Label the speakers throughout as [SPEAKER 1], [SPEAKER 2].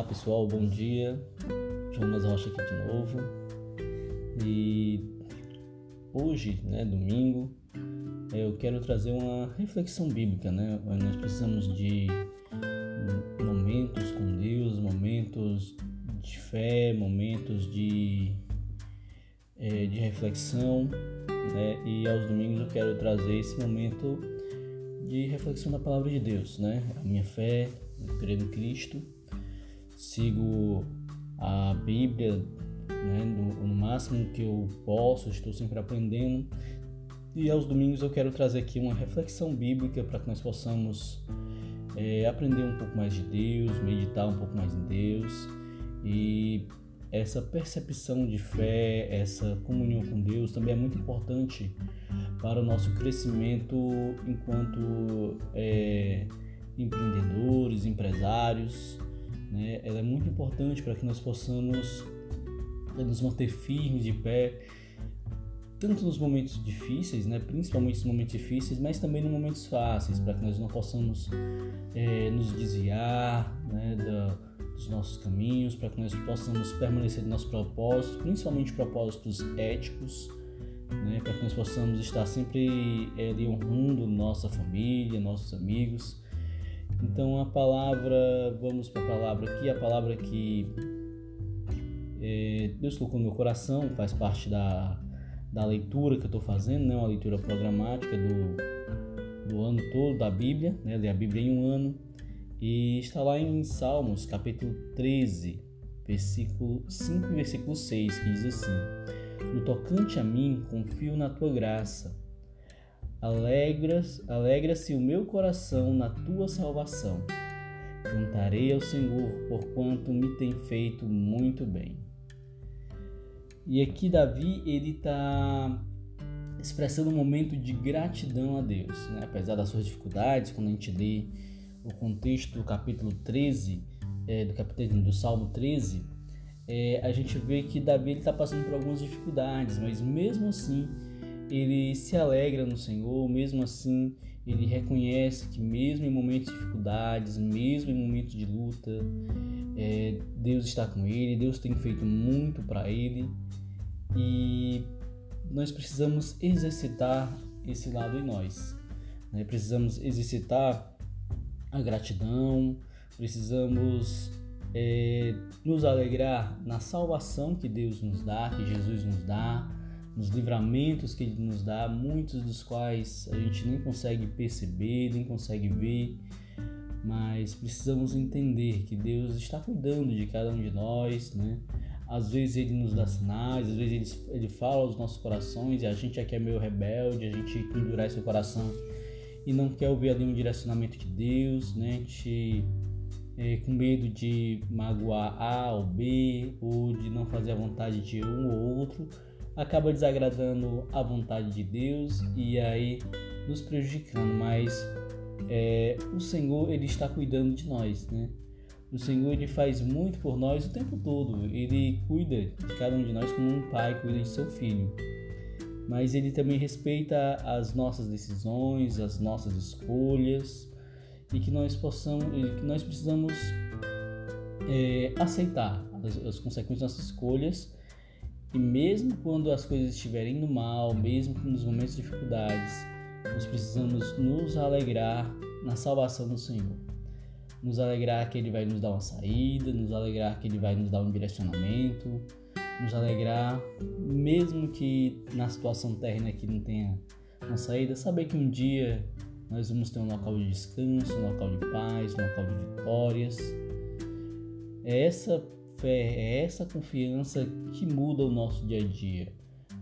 [SPEAKER 1] Olá pessoal, bom dia. Jonas Rocha aqui de novo. E hoje, né, domingo, eu quero trazer uma reflexão bíblica, né? Nós precisamos de momentos com Deus, momentos de fé, momentos de, é, de reflexão, né? E aos domingos eu quero trazer esse momento de reflexão da palavra de Deus, né? A minha fé, eu creio em Cristo sigo a Bíblia né, no, no, máximo que eu posso, estou sempre aprendendo. E aos domingos eu quero trazer aqui uma reflexão bíblica para que nós possamos é, aprender um pouco mais de Deus, meditar um pouco mais em Deus e essa percepção de fé, essa comunhão com Deus também é muito importante para o nosso crescimento enquanto é, empreendedores, empresários né? Ela é muito importante para que nós possamos né, nos manter firmes de pé, tanto nos momentos difíceis, né? principalmente nos momentos difíceis, mas também nos momentos fáceis, para que nós não possamos é, nos desviar né, da, dos nossos caminhos, para que nós possamos permanecer no nosso propósito, principalmente propósitos éticos, né, para que nós possamos estar sempre é, honrando nossa família, nossos amigos, então a palavra, vamos para a palavra aqui, a palavra que é, Deus colocou no meu coração, faz parte da, da leitura que eu estou fazendo, né? uma leitura programática do, do ano todo da Bíblia, né? ler a Bíblia em um ano, e está lá em Salmos, capítulo 13, versículo 5 e versículo 6, que diz assim: No tocante a mim, confio na tua graça Alegra-se alegra o meu coração na tua salvação. Cantarei ao Senhor, porquanto me tem feito muito bem. E aqui Davi ele está expressando um momento de gratidão a Deus, né? apesar das suas dificuldades. Quando a gente lê o contexto do capítulo 13, é, do capítulo do Salmo 13, é, a gente vê que Davi está passando por algumas dificuldades, mas mesmo assim ele se alegra no Senhor, mesmo assim, ele reconhece que, mesmo em momentos de dificuldades, mesmo em momentos de luta, é, Deus está com ele, Deus tem feito muito para ele e nós precisamos exercitar esse lado em nós. Né? Precisamos exercitar a gratidão, precisamos é, nos alegrar na salvação que Deus nos dá, que Jesus nos dá nos livramentos que Ele nos dá, muitos dos quais a gente nem consegue perceber, nem consegue ver, mas precisamos entender que Deus está cuidando de cada um de nós, né? Às vezes Ele nos dá sinais, às vezes Ele, ele fala aos nossos corações e a gente aqui é meio rebelde, a gente endurar esse coração e não quer ouvir ali um direcionamento de Deus, né? A gente é, com medo de magoar A ou B ou de não fazer a vontade de um ou outro acaba desagradando a vontade de Deus e aí nos prejudicando, mas é, o Senhor ele está cuidando de nós, né? O Senhor ele faz muito por nós o tempo todo. Ele cuida de cada um de nós como um pai cuida de seu filho. Mas ele também respeita as nossas decisões, as nossas escolhas e que nós possamos, que nós precisamos é, aceitar as, as consequências das nossas escolhas e mesmo quando as coisas estiverem indo mal, mesmo nos momentos de dificuldades, nós precisamos nos alegrar na salvação do Senhor. Nos alegrar que Ele vai nos dar uma saída, nos alegrar que Ele vai nos dar um direcionamento, nos alegrar, mesmo que na situação terrena aqui não tenha uma saída, saber que um dia nós vamos ter um local de descanso, um local de paz, um local de vitórias. É essa fé, é essa confiança que muda o nosso dia a dia,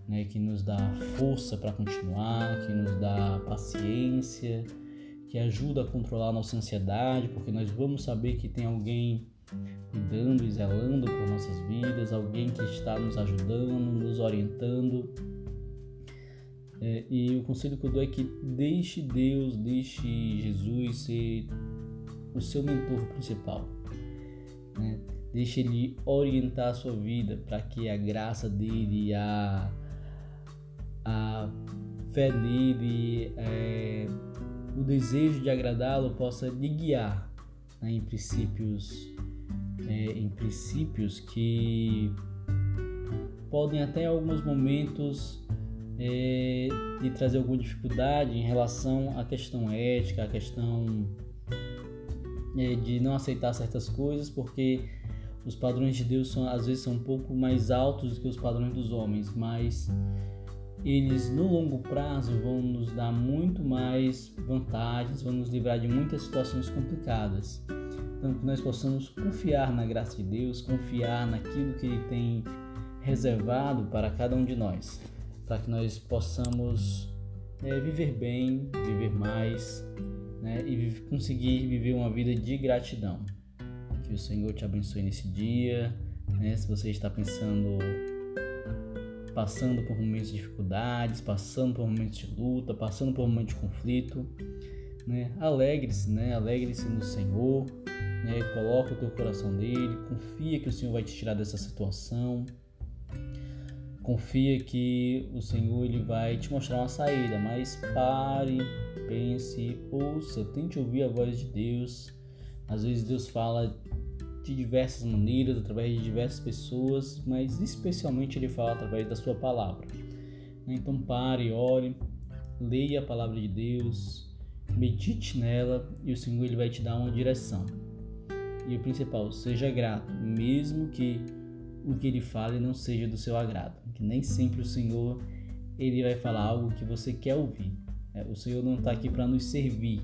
[SPEAKER 1] né? que nos dá força para continuar, que nos dá paciência, que ajuda a controlar a nossa ansiedade, porque nós vamos saber que tem alguém cuidando e zelando por nossas vidas, alguém que está nos ajudando, nos orientando. É, e o conselho que eu dou é que deixe Deus, deixe Jesus ser o seu mentor principal. Né? Deixe Ele orientar a sua vida para que a graça dele, a, a fé dele, é, o desejo de agradá-lo possa lhe guiar né, em princípios é, em princípios que podem até alguns momentos é, de trazer alguma dificuldade em relação à questão ética, à questão é, de não aceitar certas coisas, porque os padrões de Deus são, às vezes são um pouco mais altos do que os padrões dos homens, mas eles no longo prazo vão nos dar muito mais vantagens, vão nos livrar de muitas situações complicadas. Então, que nós possamos confiar na graça de Deus, confiar naquilo que Ele tem reservado para cada um de nós, para que nós possamos é, viver bem, viver mais né, e conseguir viver uma vida de gratidão. Que o Senhor te abençoe nesse dia. Né, se você está pensando, passando por momentos de dificuldades, passando por momentos de luta, passando por momentos de conflito, né, alegre-se, né, alegre-se no Senhor, né, coloca o teu coração nele, confia que o Senhor vai te tirar dessa situação. Confia que o Senhor ele vai te mostrar uma saída, mas pare, pense, ouça, tente ouvir a voz de Deus. Às vezes Deus fala de diversas maneiras, através de diversas pessoas, mas especialmente Ele fala através da Sua palavra. Então pare, ore, leia a palavra de Deus, medite nela e o Senhor ele vai te dar uma direção. E o principal, seja grato, mesmo que o que ele fale não seja do seu agrado que nem sempre o Senhor ele vai falar algo que você quer ouvir. É, o Senhor não está aqui para nos servir.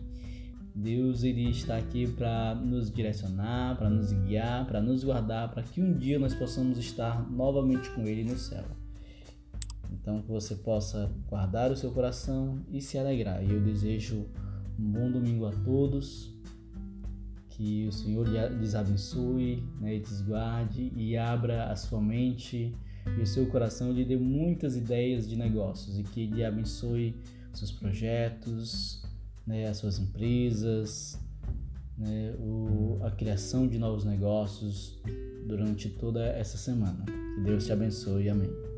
[SPEAKER 1] Deus ele está aqui para nos direcionar, para nos guiar, para nos guardar, para que um dia nós possamos estar novamente com Ele no céu. Então que você possa guardar o seu coração e se alegrar. E eu desejo um bom domingo a todos. Que o Senhor lhes abençoe, né, e desguarde e abra a sua mente e o seu coração lhe dê muitas ideias de negócios e que ele abençoe seus projetos, né, as suas empresas, né, o, a criação de novos negócios durante toda essa semana. Que Deus te abençoe. Amém.